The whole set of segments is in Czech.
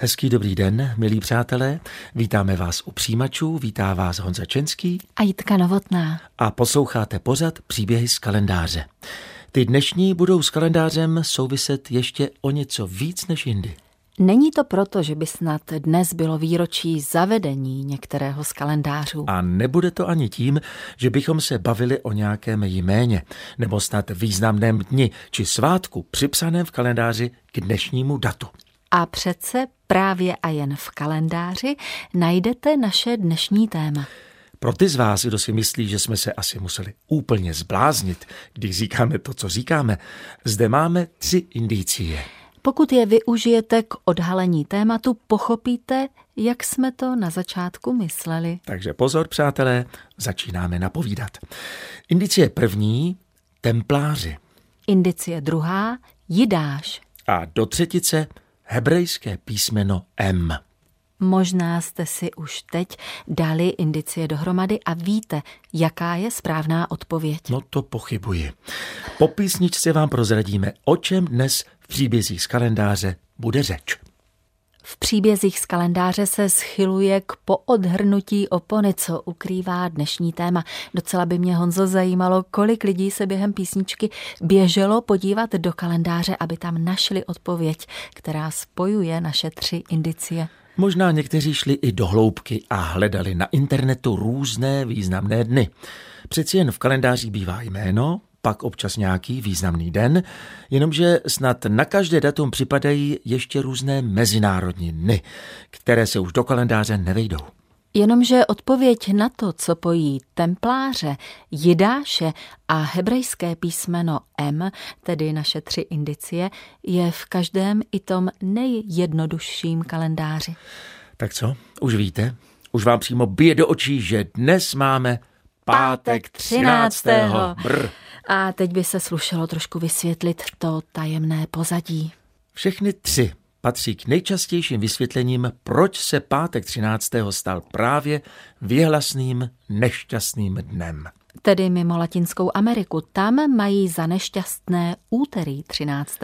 Hezký dobrý den, milí přátelé. Vítáme vás u přijímačů, vítá vás Honza Čenský a Jitka Novotná. A posloucháte pořad Příběhy z kalendáře. Ty dnešní budou s kalendářem souviset ještě o něco víc než jindy. Není to proto, že by snad dnes bylo výročí zavedení některého z kalendářů. A nebude to ani tím, že bychom se bavili o nějakém jméně, nebo snad významném dni či svátku připsaném v kalendáři k dnešnímu datu. A přece právě a jen v kalendáři najdete naše dnešní téma. Pro ty z vás, kdo si myslí, že jsme se asi museli úplně zbláznit, když říkáme to, co říkáme, zde máme tři indicie. Pokud je využijete k odhalení tématu, pochopíte, jak jsme to na začátku mysleli. Takže pozor, přátelé, začínáme napovídat. Indicie první, templáři. Indicie druhá, jidáš. A do třetice hebrejské písmeno M. Možná jste si už teď dali indicie dohromady a víte, jaká je správná odpověď. No to pochybuji. Po písničce vám prozradíme, o čem dnes v příbězích z kalendáře bude řeč. V příbězích z kalendáře se schyluje k poodhrnutí opony, co ukrývá dnešní téma. Docela by mě Honzo zajímalo, kolik lidí se během písničky běželo podívat do kalendáře, aby tam našli odpověď, která spojuje naše tři indicie. Možná někteří šli i do hloubky a hledali na internetu různé významné dny. Přeci jen v kalendáři bývá jméno, pak občas nějaký významný den, jenomže snad na každé datum připadají ještě různé mezinárodní dny, které se už do kalendáře nevejdou. Jenomže odpověď na to, co pojí templáře, jidáše a hebrejské písmeno M, tedy naše tři indicie, je v každém i tom nejjednodušším kalendáři. Tak co, už víte? Už vám přímo bije do očí, že dnes máme pátek 13. Brr. A teď by se slušelo trošku vysvětlit to tajemné pozadí. Všechny tři patří k nejčastějším vysvětlením, proč se pátek 13. stal právě věhlasným nešťastným dnem. Tedy mimo Latinskou Ameriku, tam mají za nešťastné úterý 13.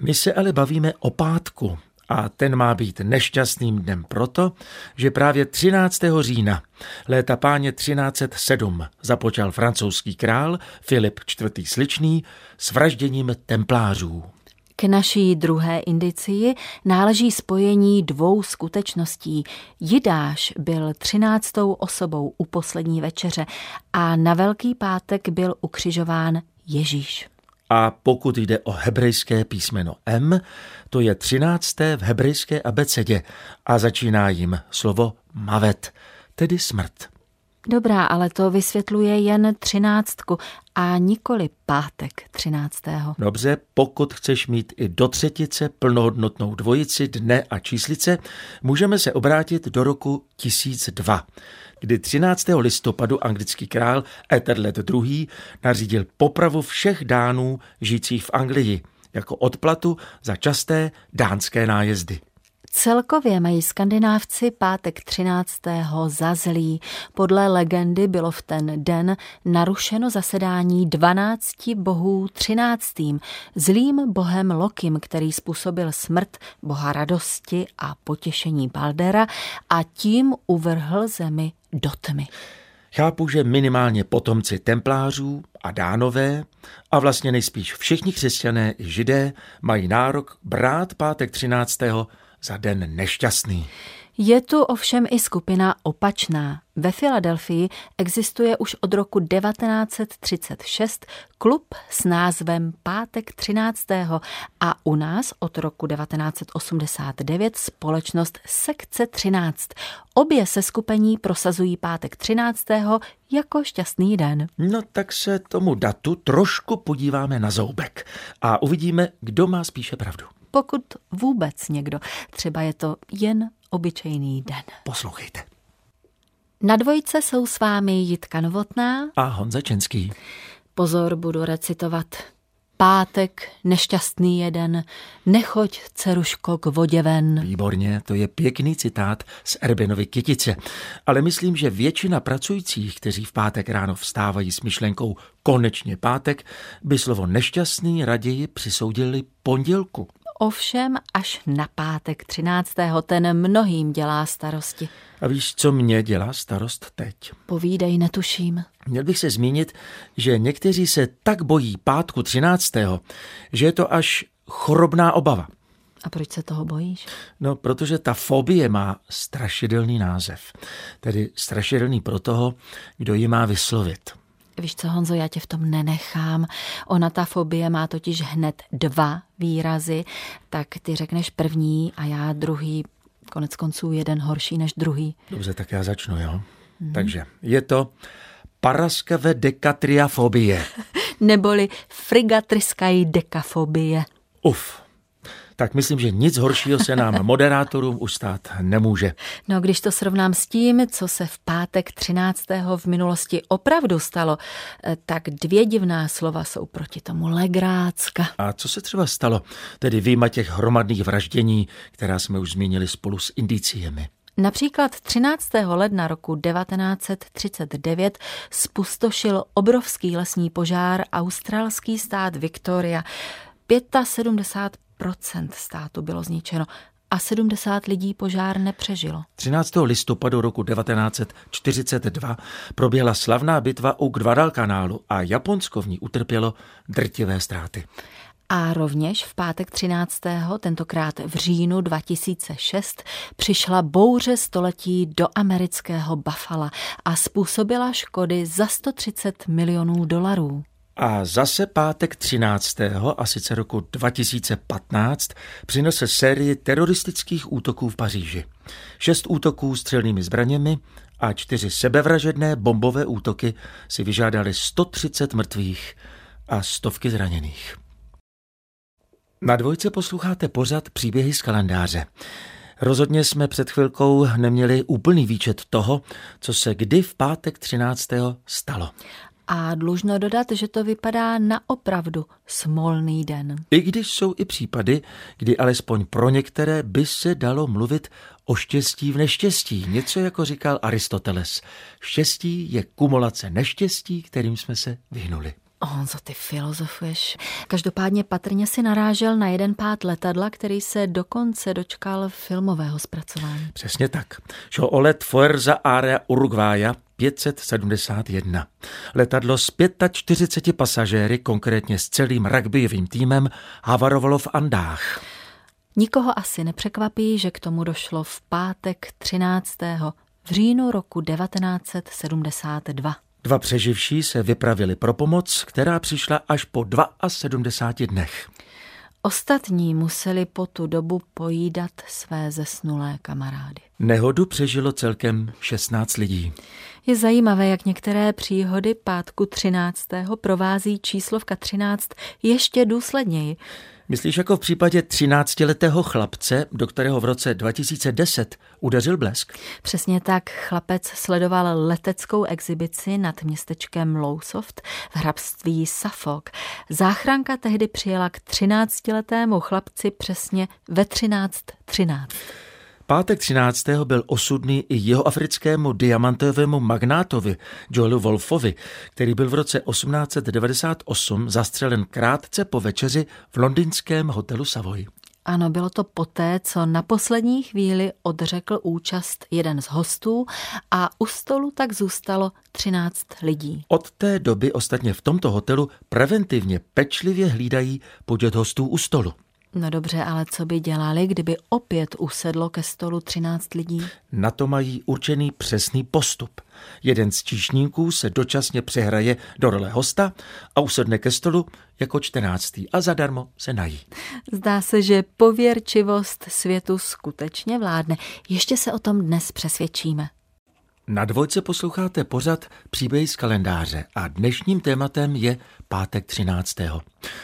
My se ale bavíme o pátku, a ten má být nešťastným dnem proto, že právě 13. října léta páně 1307 započal francouzský král Filip IV. Sličný s vražděním templářů. K naší druhé indicii náleží spojení dvou skutečností. Jidáš byl třináctou osobou u poslední večeře a na Velký pátek byl ukřižován Ježíš. A pokud jde o hebrejské písmeno M, to je třinácté v hebrejské abecedě a začíná jim slovo mavet, tedy smrt. Dobrá, ale to vysvětluje jen třináctku a nikoli pátek třináctého. Dobře, pokud chceš mít i do třetice plnohodnotnou dvojici dne a číslice, můžeme se obrátit do roku 1002, kdy 13. listopadu anglický král Ethelred II. nařídil popravu všech dánů žijících v Anglii jako odplatu za časté dánské nájezdy. Celkově mají skandinávci pátek 13. za zlý. Podle legendy bylo v ten den narušeno zasedání 12 bohů 13. zlým bohem Lokim, který způsobil smrt boha radosti a potěšení Baldera a tím uvrhl zemi do tmy. Chápu, že minimálně potomci templářů a dánové a vlastně nejspíš všichni křesťané i židé mají nárok brát pátek 13 za den nešťastný. Je tu ovšem i skupina opačná. Ve Filadelfii existuje už od roku 1936 klub s názvem Pátek 13. a u nás od roku 1989 společnost Sekce 13. Obě se skupení prosazují pátek 13. jako šťastný den. No tak se tomu datu trošku podíváme na zoubek a uvidíme, kdo má spíše pravdu pokud vůbec někdo. Třeba je to jen obyčejný den. Poslouchejte. Na dvojce jsou s vámi Jitka Novotná a Honza Čenský. Pozor, budu recitovat. Pátek, nešťastný jeden, nechoď, ceruško, k vodě ven. Výborně, to je pěkný citát z Erbenovy kytice. Ale myslím, že většina pracujících, kteří v pátek ráno vstávají s myšlenkou konečně pátek, by slovo nešťastný raději přisoudili pondělku. Ovšem až na pátek 13. ten mnohým dělá starosti. A víš, co mě dělá starost teď? Povídej, netuším. Měl bych se zmínit, že někteří se tak bojí pátku 13., že je to až chorobná obava. A proč se toho bojíš? No, protože ta fobie má strašidelný název. Tedy strašidelný pro toho, kdo ji má vyslovit. Víš co, Honzo, já tě v tom nenechám. Ona ta fobie má totiž hned dva výrazy, tak ty řekneš první a já druhý, konec konců jeden horší než druhý. Dobře, tak já začnu, jo? Hmm. Takže je to paraskave dekatriafobie. Neboli frigatriskaj dekafobie. Uf, tak myslím, že nic horšího se nám moderátorům už stát nemůže. No, když to srovnám s tím, co se v pátek 13. v minulosti opravdu stalo, eh, tak dvě divná slova jsou proti tomu legrácka. A co se třeba stalo, tedy výjima těch hromadných vraždění, která jsme už zmínili spolu s indiciemi? Například 13. ledna roku 1939 spustošil obrovský lesní požár australský stát Victoria. 75 státu bylo zničeno a 70 lidí požár nepřežilo. 13. listopadu roku 1942 proběhla slavná bitva u Guadalcanálu a Japonsko v ní utrpělo drtivé ztráty. A rovněž v pátek 13. tentokrát v říjnu 2006 přišla bouře století do amerického Buffalo a způsobila škody za 130 milionů dolarů. A zase pátek 13. a sice roku 2015 přinesl sérii teroristických útoků v Paříži. Šest útoků střelnými zbraněmi a čtyři sebevražedné bombové útoky si vyžádali 130 mrtvých a stovky zraněných. Na dvojce posloucháte pořad příběhy z kalendáře. Rozhodně jsme před chvilkou neměli úplný výčet toho, co se kdy v pátek 13. stalo. A dlužno dodat, že to vypadá na opravdu smolný den. I když jsou i případy, kdy alespoň pro některé by se dalo mluvit o štěstí v neštěstí. Něco jako říkal Aristoteles. Štěstí je kumulace neštěstí, kterým jsme se vyhnuli. Honzo, ty filozofuješ. Každopádně patrně si narážel na jeden pád letadla, který se dokonce dočkal filmového zpracování. Přesně tak. Šlo o let Fuerza Area Uruguaya 571. Letadlo s 45 pasažéry, konkrétně s celým rugbyovým týmem, havarovalo v Andách. Nikoho asi nepřekvapí, že k tomu došlo v pátek 13. v říjnu roku 1972. Dva přeživší se vypravili pro pomoc, která přišla až po 72 dnech. Ostatní museli po tu dobu pojídat své zesnulé kamarády. Nehodu přežilo celkem 16 lidí. Je zajímavé, jak některé příhody pátku 13. provází číslovka 13 ještě důsledněji. Myslíš jako v případě 13-letého chlapce, do kterého v roce 2010 udeřil blesk? Přesně tak. Chlapec sledoval leteckou exibici nad městečkem Lowesoft v hrabství Suffolk. Záchranka tehdy přijela k 13-letému chlapci přesně ve 13.13. 13. Pátek 13. byl osudný i jeho africkému diamantovému magnátovi Joelu Wolfovi, který byl v roce 1898 zastřelen krátce po večeři v londýnském hotelu Savoy. Ano, bylo to poté, co na poslední chvíli odřekl účast jeden z hostů a u stolu tak zůstalo 13 lidí. Od té doby ostatně v tomto hotelu preventivně pečlivě hlídají počet hostů u stolu. No dobře, ale co by dělali, kdyby opět usedlo ke stolu 13 lidí? Na to mají určený přesný postup. Jeden z číšníků se dočasně přehraje do role hosta a usedne ke stolu jako čtrnáctý a zadarmo se nají. Zdá se, že pověrčivost světu skutečně vládne. Ještě se o tom dnes přesvědčíme. Na dvojce posloucháte pořad Příběhy z kalendáře a dnešním tématem je pátek 13.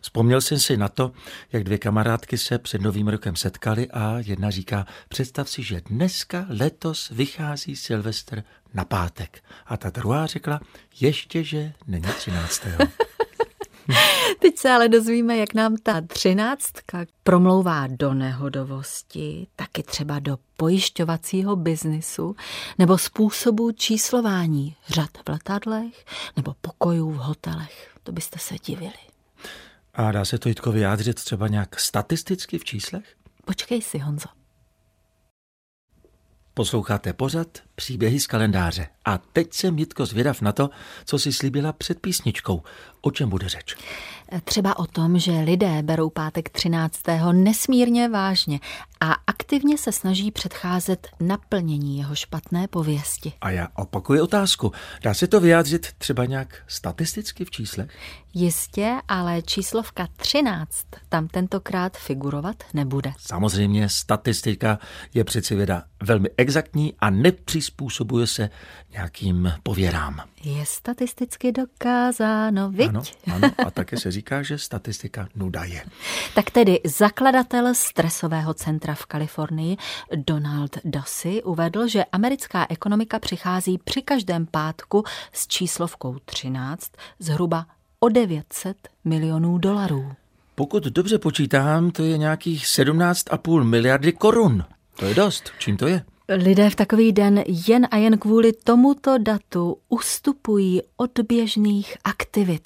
Vzpomněl jsem si na to, jak dvě kamarádky se před novým rokem setkali a jedna říká, představ si, že dneska letos vychází Silvestr na pátek. A ta druhá řekla, ještě, že není 13. Teď se ale dozvíme, jak nám ta třináctka promlouvá do nehodovosti, taky třeba do pojišťovacího biznisu nebo způsobu číslování řad v letadlech nebo pokojů v hotelech. To byste se divili. A dá se to Jitko vyjádřit třeba nějak statisticky v číslech? Počkej si, Honzo. Posloucháte pořad Příběhy z kalendáře. A teď jsem Jitko zvědav na to, co si slíbila před písničkou. O čem bude řeč? Třeba o tom, že lidé berou pátek 13. nesmírně vážně a aktivně se snaží předcházet naplnění jeho špatné pověsti. A já opakuji otázku. Dá se to vyjádřit třeba nějak statisticky v číslech? Jistě, ale číslovka 13 tam tentokrát figurovat nebude. Samozřejmě statistika je přeci věda velmi exaktní a nepřizpůsobuje se nějakým pověrám. Je statisticky dokázáno, viď? Ano, ano, a také se říká, že statistika nuda je. Tak tedy zakladatel stresového centra v Kalifornii Donald Dosy uvedl, že americká ekonomika přichází při každém pátku s číslovkou 13 zhruba o 900 milionů dolarů. Pokud dobře počítám, to je nějakých 17,5 miliardy korun. To je dost. Čím to je? Lidé v takový den jen a jen kvůli tomuto datu ustupují od běžných aktivit.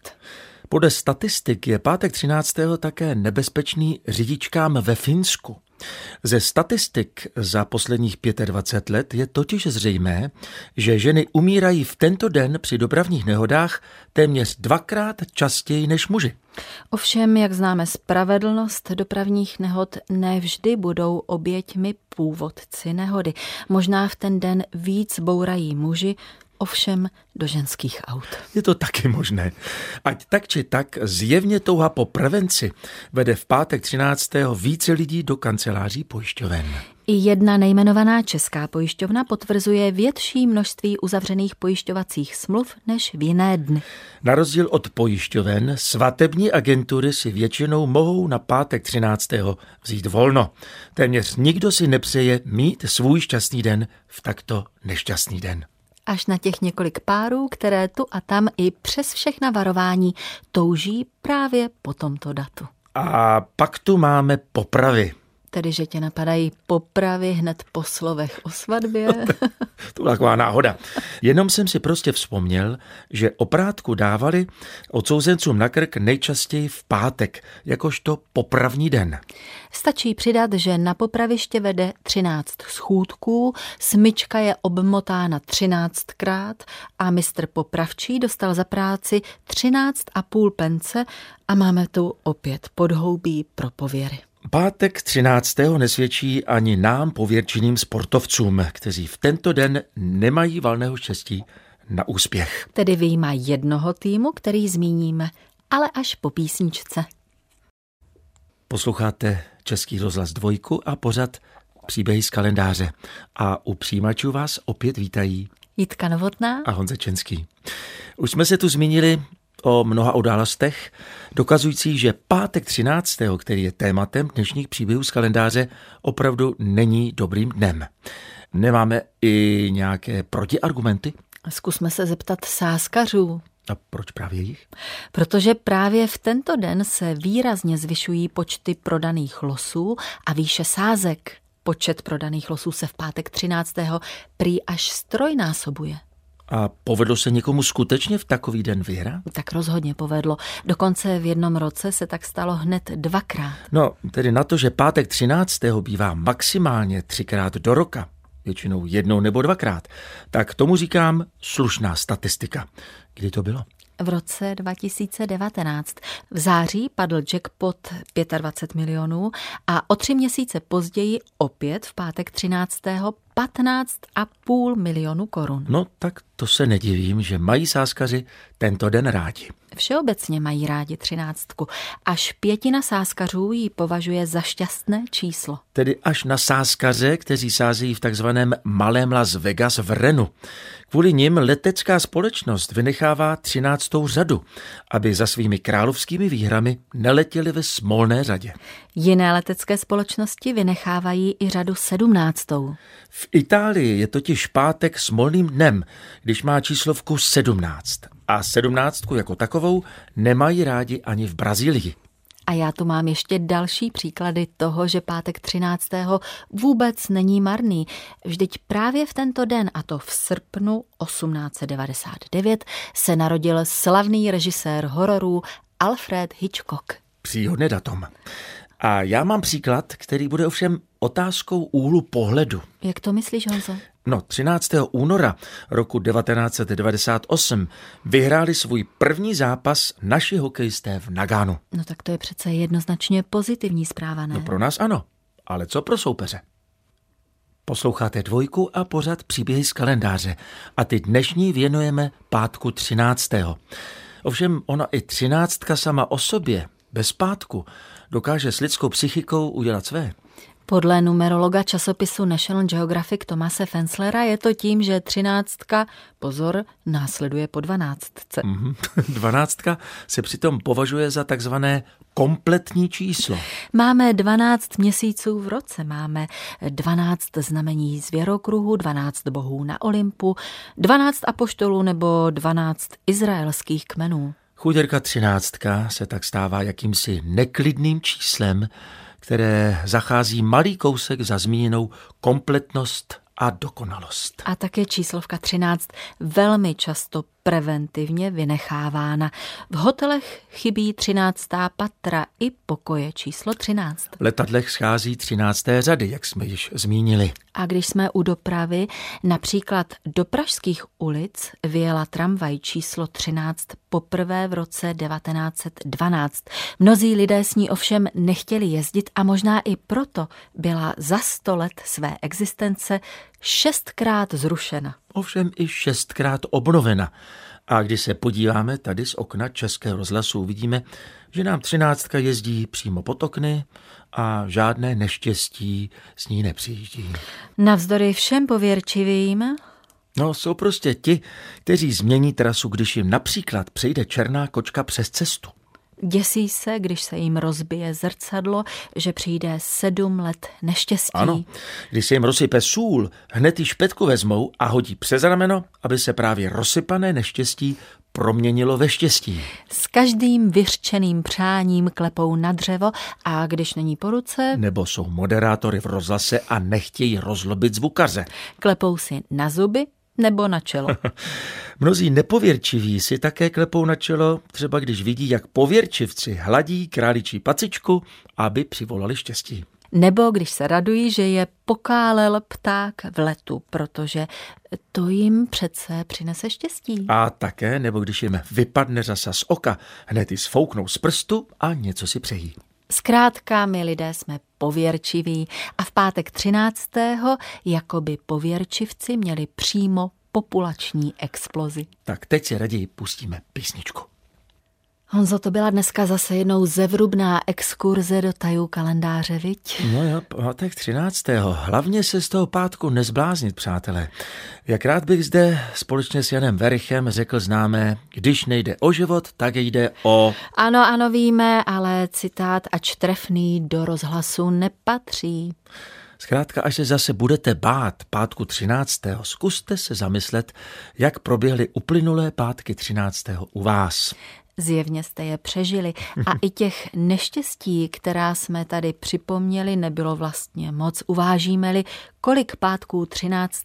Podle statistik je pátek 13. také nebezpečný řidičkám ve Finsku. Ze statistik za posledních 25 let je totiž zřejmé, že ženy umírají v tento den při dopravních nehodách téměř dvakrát častěji než muži. Ovšem, jak známe spravedlnost dopravních nehod, nevždy budou oběťmi původci nehody. Možná v ten den víc bourají muži, ovšem do ženských aut. Je to taky možné. Ať tak či tak, zjevně touha po prevenci vede v pátek 13. více lidí do kanceláří pojišťoven. I jedna nejmenovaná česká pojišťovna potvrzuje větší množství uzavřených pojišťovacích smluv než v jiné dny. Na rozdíl od pojišťoven, svatební agentury si většinou mohou na pátek 13. vzít volno. Téměř nikdo si nepřeje mít svůj šťastný den v takto nešťastný den až na těch několik párů, které tu a tam i přes všechna varování touží právě po tomto datu. A pak tu máme popravy. Tedy, že tě napadají popravy hned po slovech o svatbě. to byla taková náhoda. Jenom jsem si prostě vzpomněl, že oprátku dávali odsouzencům na krk nejčastěji v pátek, jakožto popravní den. Stačí přidat, že na popraviště vede 13 schůdků, smyčka je obmotána 13krát a mistr popravčí dostal za práci 13,5 pence a máme tu opět podhoubí pro pověry. Pátek 13. nesvědčí ani nám pověrčeným sportovcům, kteří v tento den nemají valného štěstí na úspěch. Tedy vyjímá jednoho týmu, který zmíníme, ale až po písničce. Posloucháte Český rozhlas dvojku a pořad Příběhy z kalendáře. A u přijímačů vás opět vítají Jitka Novotná a Honza Čenský. Už jsme se tu zmínili o mnoha událostech, dokazující, že pátek 13., který je tématem dnešních příběhů z kalendáře, opravdu není dobrým dnem. Nemáme i nějaké protiargumenty? Zkusme se zeptat sáskařů. A proč právě jich? Protože právě v tento den se výrazně zvyšují počty prodaných losů a výše sázek. Počet prodaných losů se v pátek 13. prý až strojnásobuje. A povedlo se někomu skutečně v takový den vyhrát? Tak rozhodně povedlo. Dokonce v jednom roce se tak stalo hned dvakrát. No, tedy na to, že pátek 13. bývá maximálně třikrát do roka, většinou jednou nebo dvakrát, tak tomu říkám slušná statistika. Kdy to bylo? v roce 2019. V září padl jackpot 25 milionů a o tři měsíce později opět v pátek 13. 15,5 milionu korun. No tak to se nedivím, že mají sáskaři tento den rádi. Všeobecně mají rádi třináctku. Až pětina sáskařů ji považuje za šťastné číslo. Tedy až na sáskaře, kteří sázejí v takzvaném malém Las Vegas v Renu. Kvůli nim letecká společnost vynechává třináctou řadu, aby za svými královskými výhrami neletěli ve smolné řadě. Jiné letecké společnosti vynechávají i řadu sedmnáctou. V Itálii je totiž pátek smolným dnem, když má číslovku 17. A sedmnáctku jako takovou nemají rádi ani v Brazílii. A já tu mám ještě další příklady toho, že pátek 13. vůbec není marný. Vždyť právě v tento den, a to v srpnu 1899, se narodil slavný režisér hororů Alfred Hitchcock. Příhodné datum. A já mám příklad, který bude ovšem otázkou úhlu pohledu. Jak to myslíš, Honzo? No, 13. února roku 1998 vyhráli svůj první zápas naši hokejisté v Nagánu. No tak to je přece jednoznačně pozitivní zpráva, ne? No pro nás ano, ale co pro soupeře? Posloucháte dvojku a pořad příběhy z kalendáře a ty dnešní věnujeme pátku 13. Ovšem ona i třináctka sama o sobě, bez pátku, dokáže s lidskou psychikou udělat své. Podle numerologa časopisu National Geographic Tomase Fenslera je to tím, že třináctka, pozor, následuje po dvanáctce. Mm-hmm. Dvanáctka se přitom považuje za takzvané kompletní číslo. Máme 12 měsíců v roce, máme 12 znamení zvěrokruhu, 12 bohů na Olympu, 12 apoštolů nebo 12 izraelských kmenů. Chuděrka třináctka se tak stává jakýmsi neklidným číslem, které zachází malý kousek za zmíněnou kompletnost a dokonalost. A také číslovka 13 velmi často preventivně vynechávána. V hotelech chybí 13. patra i pokoje číslo 13. V letadlech schází 13. řady, jak jsme již zmínili. A když jsme u dopravy, například do pražských ulic vyjela tramvaj číslo 13 poprvé v roce 1912. Mnozí lidé s ní ovšem nechtěli jezdit a možná i proto byla za sto let své existence šestkrát zrušena. Ovšem i šestkrát obnovena. A když se podíváme tady z okna Českého rozhlasu, vidíme, že nám třináctka jezdí přímo pod okny a žádné neštěstí s ní nepřijíždí. Navzdory všem pověrčivým, No, jsou prostě ti, kteří změní trasu, když jim například přejde černá kočka přes cestu. Děsí se, když se jim rozbije zrcadlo, že přijde sedm let neštěstí. Ano, když se jim rozsype sůl, hned ji špetku vezmou a hodí přes rameno, aby se právě rozsypané neštěstí proměnilo ve štěstí. S každým vyřčeným přáním klepou na dřevo a když není po ruce... Nebo jsou moderátory v rozhlase a nechtějí rozlobit zvukaře. Klepou si na zuby nebo na čelo. Mnozí nepověrčiví si také klepou na čelo, třeba když vidí, jak pověrčivci hladí králičí pacičku, aby přivolali štěstí. Nebo když se radují, že je pokálel pták v letu, protože to jim přece přinese štěstí. A také, nebo když jim vypadne zasa z oka, hned ji sfouknou z prstu a něco si přejí. Zkrátka, my lidé jsme pověrčiví a v pátek 13. jako by pověrčivci měli přímo populační explozi. Tak teď si raději pustíme písničku. Honzo, to byla dneska zase jednou zevrubná exkurze do tajů kalendáře, viď? No jo, pátek 13. Hlavně se z toho pátku nezbláznit, přátelé. Jak rád bych zde společně s Janem Verichem řekl známé, když nejde o život, tak jde o... Ano, ano, víme, ale citát ač trefný do rozhlasu nepatří. Zkrátka, až se zase budete bát pátku 13. zkuste se zamyslet, jak proběhly uplynulé pátky 13. u vás. Zjevně jste je přežili a i těch neštěstí, která jsme tady připomněli, nebylo vlastně moc. Uvážíme-li, kolik pátků 13.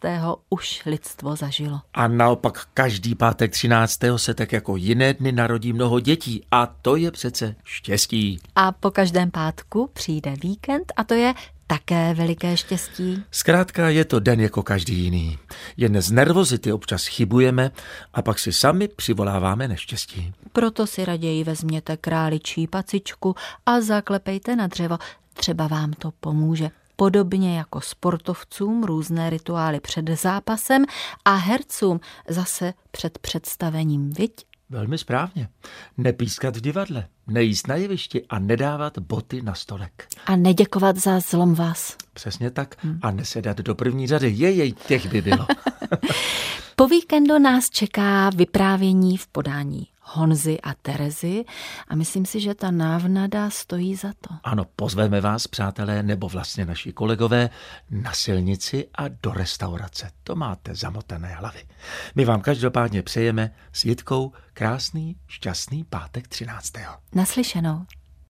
už lidstvo zažilo. A naopak každý pátek 13. se tak jako jiné dny narodí mnoho dětí a to je přece štěstí. A po každém pátku přijde víkend a to je také veliké štěstí. Zkrátka je to den jako každý jiný. Jen z nervozity občas chybujeme a pak si sami přivoláváme neštěstí. Proto si raději vezměte králičí pacičku a zaklepejte na dřevo. Třeba vám to pomůže. Podobně jako sportovcům různé rituály před zápasem a hercům zase před představením, viď? Velmi správně. Nepískat v divadle, nejíst na jevišti a nedávat boty na stolek. A neděkovat za zlom vás. Přesně tak. Hmm. A nesedat do první řady. Je jej těch by bylo. po víkendu nás čeká vyprávění v podání Honzy a Terezy a myslím si, že ta návnada stojí za to. Ano, pozveme vás, přátelé, nebo vlastně naši kolegové, na silnici a do restaurace. To máte zamotané hlavy. My vám každopádně přejeme s Jitkou krásný, šťastný pátek 13. Naslyšenou.